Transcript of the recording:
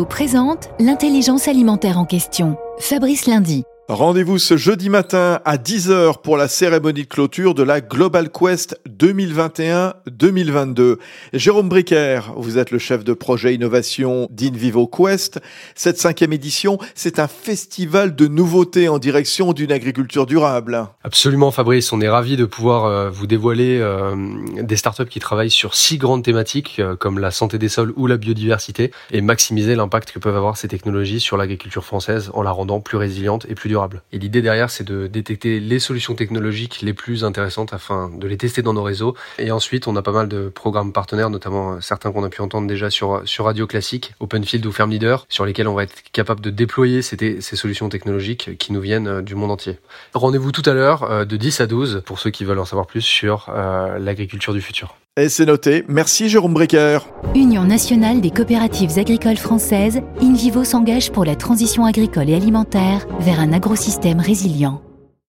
Présente l'intelligence alimentaire en question. Fabrice Lundi. Rendez-vous ce jeudi matin à 10h pour la cérémonie de clôture de la Global Quest 2021-2022. Jérôme Bricker, vous êtes le chef de projet innovation d'InVivo Quest. Cette cinquième édition, c'est un festival de nouveautés en direction d'une agriculture durable. Absolument Fabrice, on est ravi de pouvoir euh, vous dévoiler euh, des startups qui travaillent sur six grandes thématiques euh, comme la santé des sols ou la biodiversité et maximiser l'impact que peuvent avoir ces technologies sur l'agriculture française en la rendant plus résiliente et plus durable. Et l'idée derrière, c'est de détecter les solutions technologiques les plus intéressantes afin de les tester dans nos réseaux. Et ensuite, on a pas mal de programmes partenaires, notamment certains qu'on a pu entendre déjà sur, sur Radio Classique, Openfield ou Ferme Leader, sur lesquels on va être capable de déployer ces, solutions technologiques qui nous viennent euh, du monde entier. Rendez-vous tout à l'heure euh, de 10 à 12 pour ceux qui veulent en savoir plus sur euh, l'agriculture du futur. Et c'est noté. Merci Jérôme Bricker. Union nationale des coopératives agricoles françaises, InVivo s'engage pour la transition agricole et alimentaire vers un agrosystème résilient.